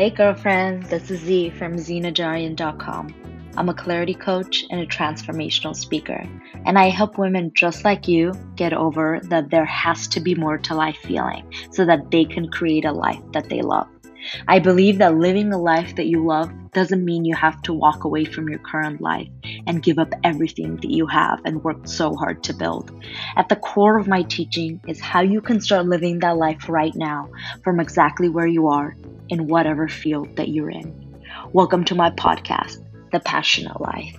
Hey girlfriend, this is Z from zinajarian.com. I'm a clarity coach and a transformational speaker, and I help women just like you get over that there has to be more to life feeling so that they can create a life that they love. I believe that living a life that you love doesn't mean you have to walk away from your current life and give up everything that you have and worked so hard to build. At the core of my teaching is how you can start living that life right now from exactly where you are in whatever field that you're in. Welcome to my podcast, The Passionate Life.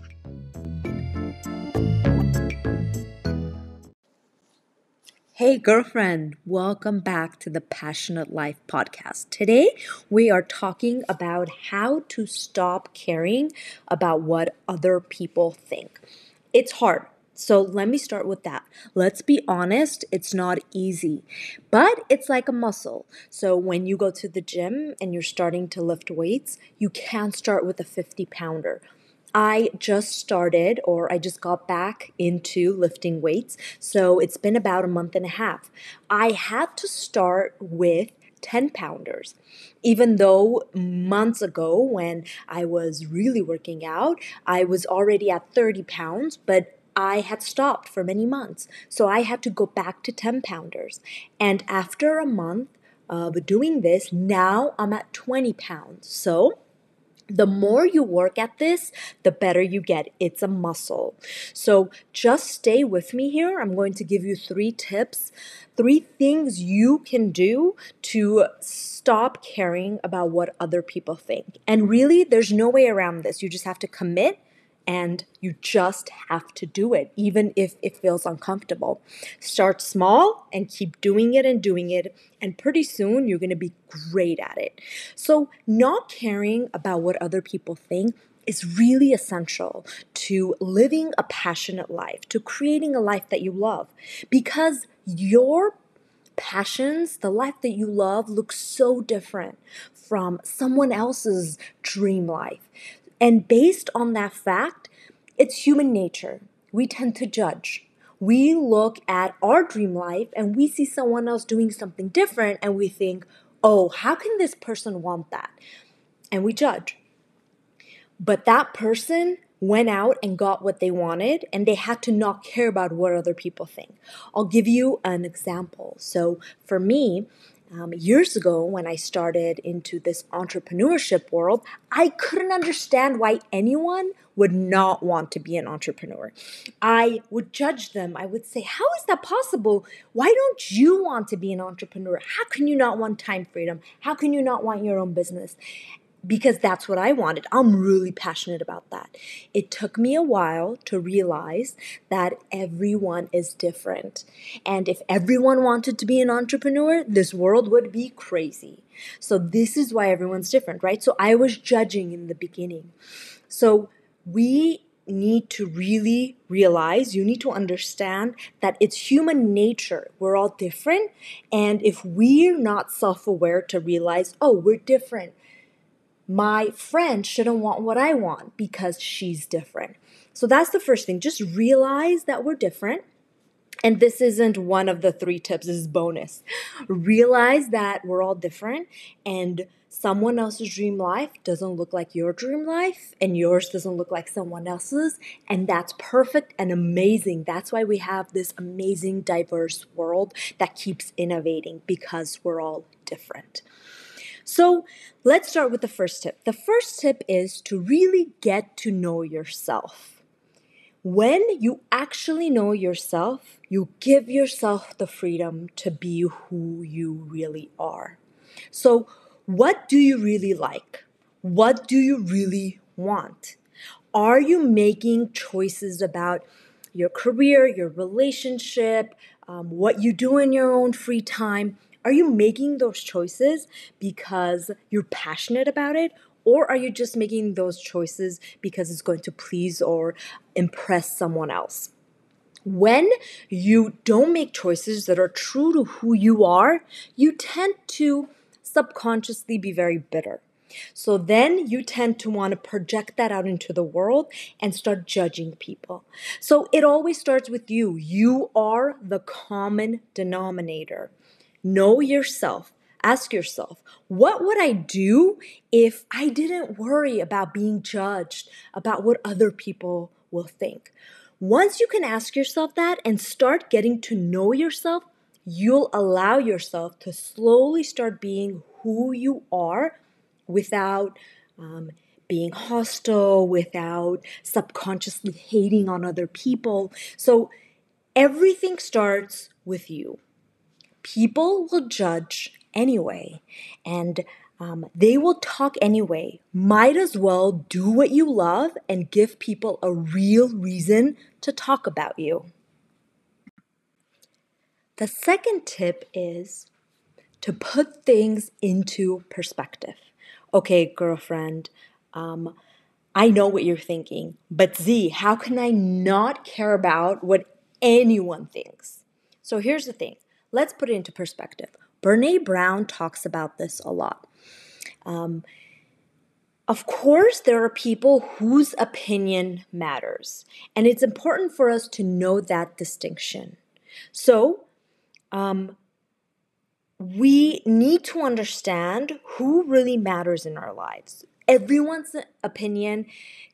Hey, girlfriend, welcome back to the Passionate Life podcast. Today, we are talking about how to stop caring about what other people think. It's hard. So, let me start with that. Let's be honest, it's not easy, but it's like a muscle. So, when you go to the gym and you're starting to lift weights, you can't start with a 50 pounder I just started or I just got back into lifting weights. So it's been about a month and a half. I had to start with 10 pounders. Even though months ago, when I was really working out, I was already at 30 pounds, but I had stopped for many months. So I had to go back to 10 pounders. And after a month of doing this, now I'm at 20 pounds. So the more you work at this, the better you get. It's a muscle. So just stay with me here. I'm going to give you three tips, three things you can do to stop caring about what other people think. And really, there's no way around this. You just have to commit and you just have to do it, even if it feels uncomfortable. Start small and keep doing it and doing it, and pretty soon you're gonna be great at it. So, not caring about what other people think is really essential to living a passionate life, to creating a life that you love, because your passions, the life that you love, looks so different from someone else's dream life. And based on that fact, it's human nature. We tend to judge. We look at our dream life and we see someone else doing something different and we think, oh, how can this person want that? And we judge. But that person went out and got what they wanted and they had to not care about what other people think. I'll give you an example. So for me, um, years ago, when I started into this entrepreneurship world, I couldn't understand why anyone would not want to be an entrepreneur. I would judge them. I would say, How is that possible? Why don't you want to be an entrepreneur? How can you not want time freedom? How can you not want your own business? Because that's what I wanted. I'm really passionate about that. It took me a while to realize that everyone is different. And if everyone wanted to be an entrepreneur, this world would be crazy. So, this is why everyone's different, right? So, I was judging in the beginning. So, we need to really realize, you need to understand that it's human nature. We're all different. And if we're not self aware to realize, oh, we're different, my friend shouldn't want what I want because she's different. So that's the first thing. Just realize that we're different. And this isn't one of the three tips, this is bonus. Realize that we're all different and someone else's dream life doesn't look like your dream life and yours doesn't look like someone else's and that's perfect and amazing that's why we have this amazing diverse world that keeps innovating because we're all different so let's start with the first tip. The first tip is to really get to know yourself. When you actually know yourself, you give yourself the freedom to be who you really are. So, what do you really like? What do you really want? Are you making choices about your career, your relationship, um, what you do in your own free time? Are you making those choices because you're passionate about it? Or are you just making those choices because it's going to please or impress someone else? When you don't make choices that are true to who you are, you tend to subconsciously be very bitter. So then you tend to want to project that out into the world and start judging people. So it always starts with you. You are the common denominator. Know yourself. ask yourself, what would I do if I didn't worry about being judged, about what other people will think? Once you can ask yourself that and start getting to know yourself, you'll allow yourself to slowly start being who you are without um, being hostile, without subconsciously hating on other people. So everything starts with you. People will judge anyway, and um, they will talk anyway. Might as well do what you love and give people a real reason to talk about you. The second tip is to put things into perspective. Okay, girlfriend, um, I know what you're thinking, but Z, how can I not care about what anyone thinks? So here's the thing let's put it into perspective. Brene Brown talks about this a lot. Um, of course, there are people whose opinion matters, and it's important for us to know that distinction. So, um, we need to understand who really matters in our lives. Everyone's opinion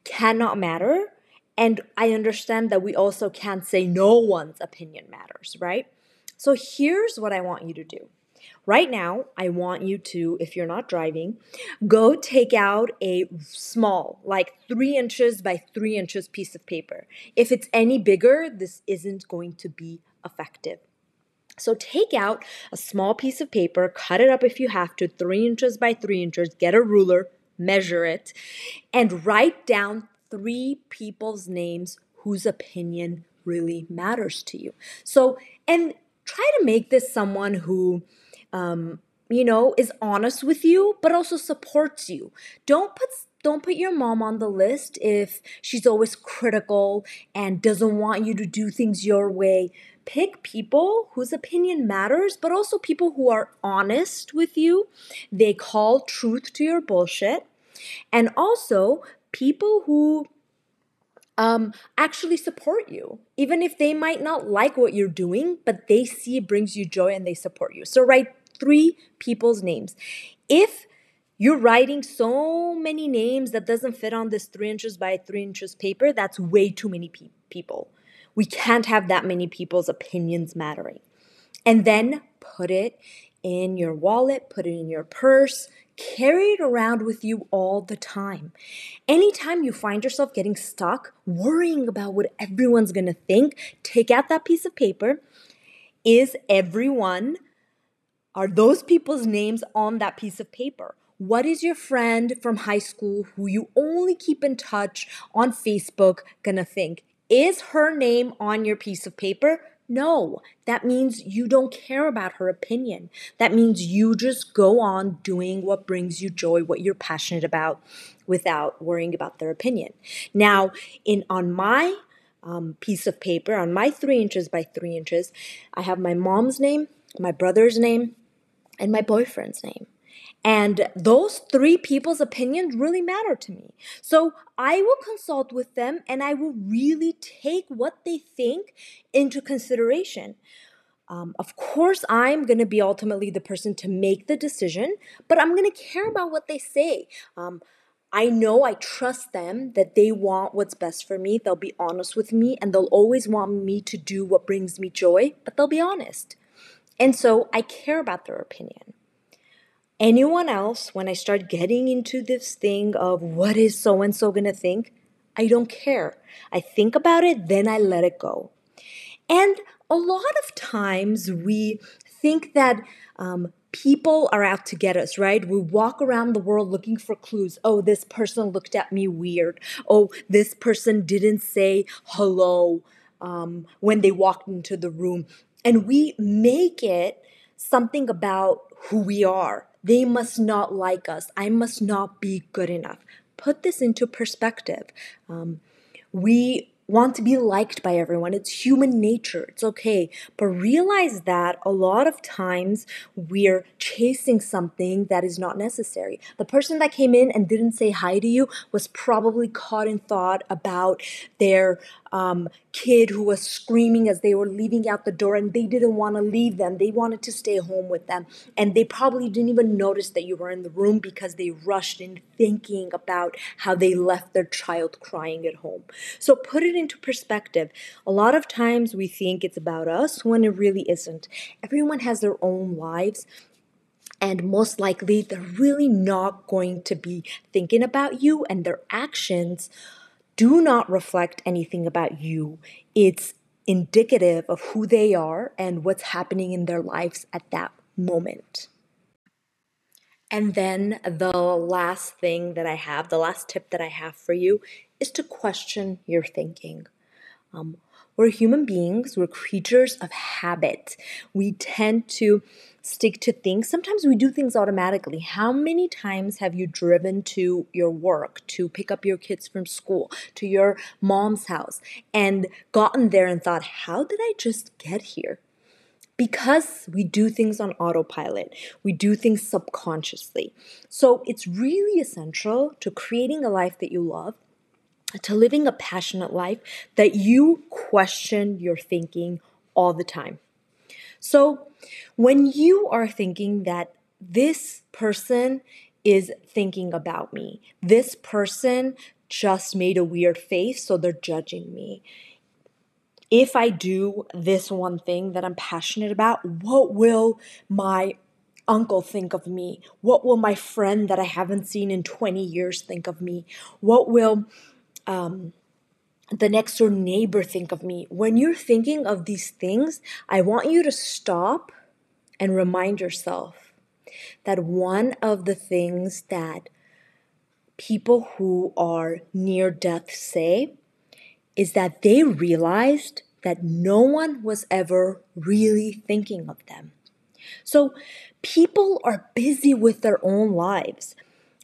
cannot matter. And I understand that we also can't say no one's opinion matters, right? So here's what I want you to do. Right now, I want you to, if you're not driving, go take out a small, like three inches by three inches piece of paper. If it's any bigger, this isn't going to be effective. So take out a small piece of paper, cut it up if you have to, three inches by three inches, get a ruler, measure it, and write down three people's names whose opinion really matters to you. So, and try to make this someone who, um, you know, is honest with you, but also supports you. Don't put don't put your mom on the list if she's always critical and doesn't want you to do things your way pick people whose opinion matters, but also people who are honest with you. They call truth to your bullshit. And also people who um, actually support you, even if they might not like what you're doing, but they see it brings you joy and they support you. So write three people's names. If you're writing so many names that doesn't fit on this three inches by three inches paper, that's way too many pe- people. We can't have that many people's opinions mattering. And then put it in your wallet, put it in your purse, carry it around with you all the time. Anytime you find yourself getting stuck, worrying about what everyone's gonna think, take out that piece of paper. Is everyone, are those people's names on that piece of paper? What is your friend from high school who you only keep in touch on Facebook gonna think? Is her name on your piece of paper? No, that means you don't care about her opinion. That means you just go on doing what brings you joy, what you're passionate about, without worrying about their opinion. Now, in on my um, piece of paper, on my three inches by three inches, I have my mom's name, my brother's name, and my boyfriend's name. And those three people's opinions really matter to me. So I will consult with them and I will really take what they think into consideration. Um, of course, I'm going to be ultimately the person to make the decision, but I'm going to care about what they say. Um, I know I trust them that they want what's best for me. They'll be honest with me and they'll always want me to do what brings me joy, but they'll be honest. And so I care about their opinion anyone else, when I start getting into this thing of what is so and so gonna think, I don't care. I think about it, then I let it go. And a lot of times we think that um, people are out to get us, right? We walk around the world looking for clues. Oh, this person looked at me weird. Oh, this person didn't say hello um, when they walked into the room. And we make it something about who we are. They must not like us. I must not be good enough. Put this into perspective. Um, we want to be liked by everyone. It's human nature. It's okay. But realize that a lot of times we're chasing something that is not necessary. The person that came in and didn't say hi to you was probably caught in thought about their um, kid who was screaming as they were leaving out the door and they didn't want to leave them. They wanted to stay home with them. And they probably didn't even notice that you were in the room because they rushed in thinking about how they left their child crying at home. So put it into perspective. A lot of times we think it's about us when it really isn't. Everyone has their own lives and most likely they're really not going to be thinking about you and their actions do not reflect anything about you. It's indicative of who they are and what's happening in their lives at that moment. And then the last thing that I have, the last tip that I have for you is to question your thinking. Um, we're human beings, we're creatures of habit. We tend to stick to things. Sometimes we do things automatically. How many times have you driven to your work to pick up your kids from school, to your mom's house, and gotten there and thought, how did I just get here? Because we do things on autopilot, we do things subconsciously. So it's really essential to creating a life that you love to living a passionate life that you question your thinking all the time. So, when you are thinking that this person is thinking about me, this person just made a weird face, so they're judging me. If I do this one thing that I'm passionate about, what will my uncle think of me? What will my friend that I haven't seen in 20 years think of me? What will um, the next door neighbor think of me? When you're thinking of these things, I want you to stop and remind yourself that one of the things that people who are near death say is that they realized that no one was ever really thinking of them. So people are busy with their own lives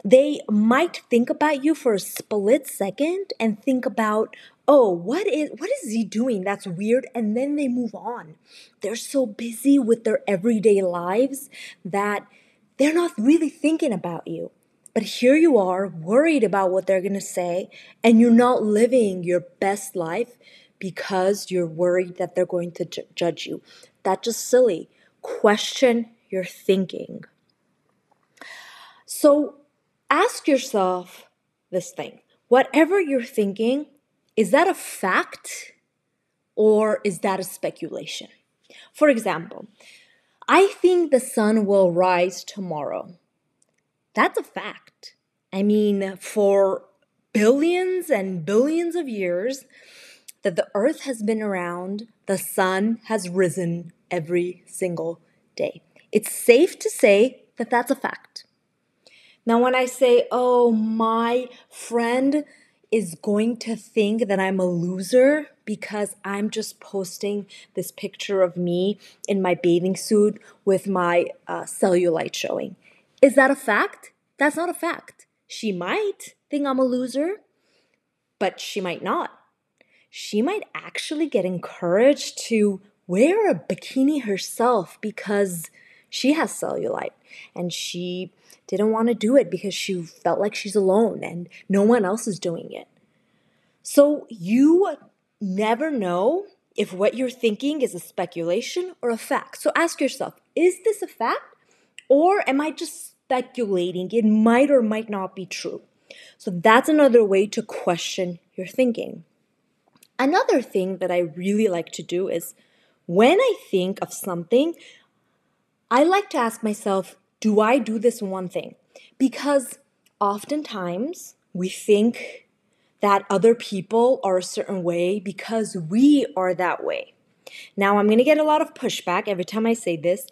they might think about you for a split second and think about oh what is what is he doing? That's weird. And then they move on. They're so busy with their everyday lives that they're not really thinking about you. But here you are worried about what they're going to say and you're not living your best life because you're worried that they're going to ju- judge you. That's just silly. Question your thinking. So ask yourself this thing. Whatever you're thinking, is that a fact or is that a speculation? For example, I think the sun will rise tomorrow. That's a fact. I mean, for billions and billions of years that the earth has been around, the sun has risen every single day. It's safe to say that that's a fact. Now, when I say, oh, my friend is going to think that I'm a loser because I'm just posting this picture of me in my bathing suit with my uh, cellulite showing. Is that a fact? That's not a fact. She might think I'm a loser, but she might not. She might actually get encouraged to wear a bikini herself because she has cellulite and she didn't want to do it because she felt like she's alone and no one else is doing it. So you never know if what you're thinking is a speculation or a fact. So ask yourself is this a fact or am I just speculating? It might or might not be true. So that's another way to question your thinking. Another thing that I really like to do is when I think of something, I like to ask myself, do I do this one thing? Because oftentimes we think that other people are a certain way because we are that way. Now, I'm going to get a lot of pushback every time I say this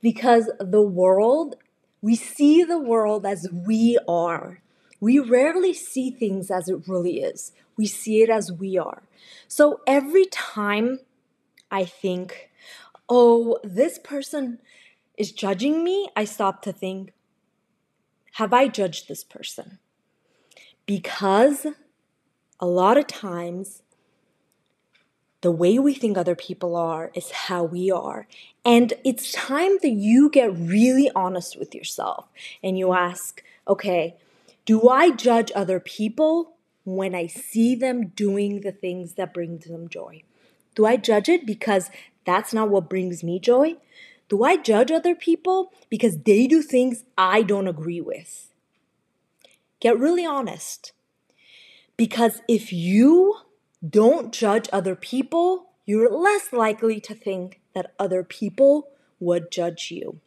because the world, we see the world as we are. We rarely see things as it really is. We see it as we are. So every time I think, oh, this person is judging me, I stop to think, have I judged this person? Because a lot of times, the way we think other people are is how we are. And it's time that you get really honest with yourself and you ask, okay, do I judge other people when I see them doing the things that brings them joy? Do I judge it because that's not what brings me joy? Do I judge other people because they do things I don't agree with? Get really honest. Because if you don't judge other people, you're less likely to think that other people would judge you.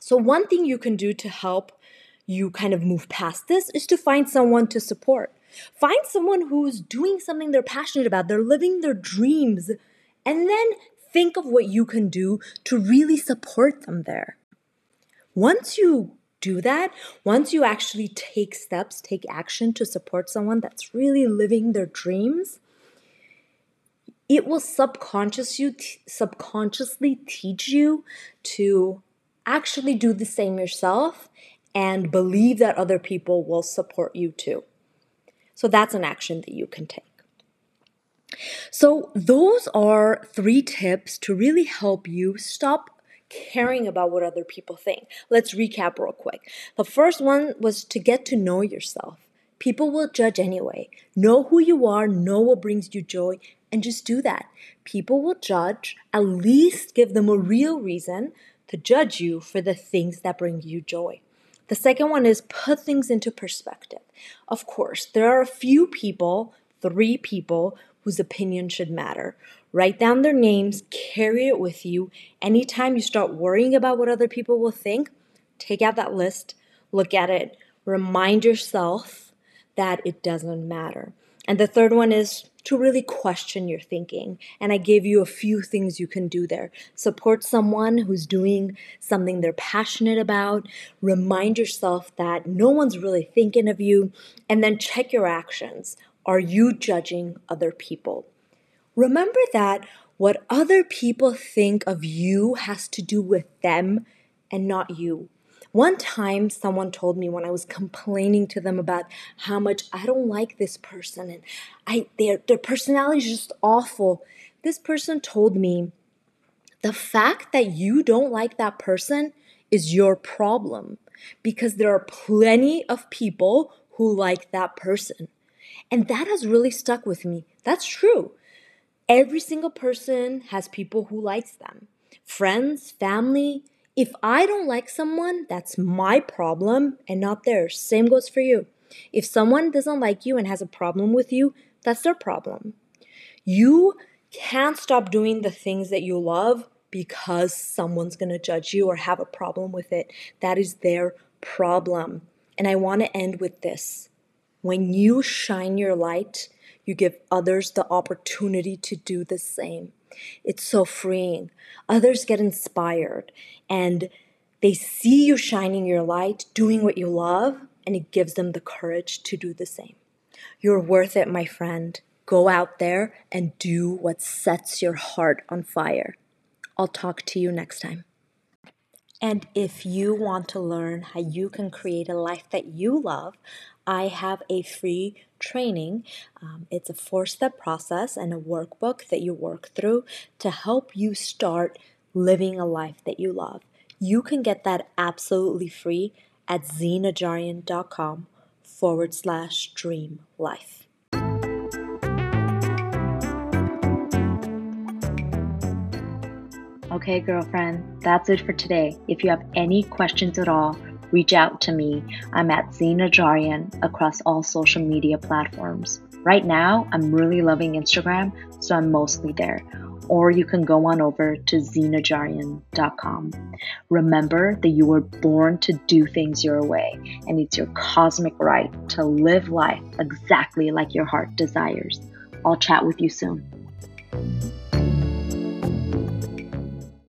So, one thing you can do to help you kind of move past this is to find someone to support. Find someone who's doing something they're passionate about, they're living their dreams, and then think of what you can do to really support them there. Once you do that, once you actually take steps, take action to support someone that's really living their dreams, it will subconscious subconsciously subconsciously teach you to actually do the same yourself and believe that other people will support you too. So that's an action that you can take. So, those are three tips to really help you stop caring about what other people think. Let's recap real quick. The first one was to get to know yourself. People will judge anyway. Know who you are, know what brings you joy, and just do that. People will judge, at least give them a real reason to judge you for the things that bring you joy. The second one is put things into perspective. Of course, there are a few people, three people, whose opinion should matter. Write down their names, carry it with you. Anytime you start worrying about what other people will think, take out that list, look at it, remind yourself that it doesn't matter. And the third one is to really question your thinking. And I gave you a few things you can do there. Support someone who's doing something they're passionate about. Remind yourself that no one's really thinking of you. And then check your actions. Are you judging other people? Remember that what other people think of you has to do with them and not you. One time, someone told me when I was complaining to them about how much I don't like this person and I their their personality is just awful. This person told me the fact that you don't like that person is your problem because there are plenty of people who like that person. And that has really stuck with me. That's true. Every single person has people who likes them. Friends, family, if I don't like someone, that's my problem and not theirs. Same goes for you. If someone doesn't like you and has a problem with you, that's their problem. You can't stop doing the things that you love because someone's going to judge you or have a problem with it. That is their problem. And I want to end with this. When you shine your light, you give others the opportunity to do the same. It's so freeing. Others get inspired and they see you shining your light, doing what you love, and it gives them the courage to do the same. You're worth it, my friend. Go out there and do what sets your heart on fire. I'll talk to you next time. And if you want to learn how you can create a life that you love, I have a free training. Um, it's a four step process and a workbook that you work through to help you start living a life that you love. You can get that absolutely free at zinajarian.com forward slash dream life. Okay, girlfriend, that's it for today. If you have any questions at all, reach out to me. I'm at Zina Jarian across all social media platforms. Right now, I'm really loving Instagram, so I'm mostly there. Or you can go on over to zinajarian.com. Remember that you were born to do things your way, and it's your cosmic right to live life exactly like your heart desires. I'll chat with you soon.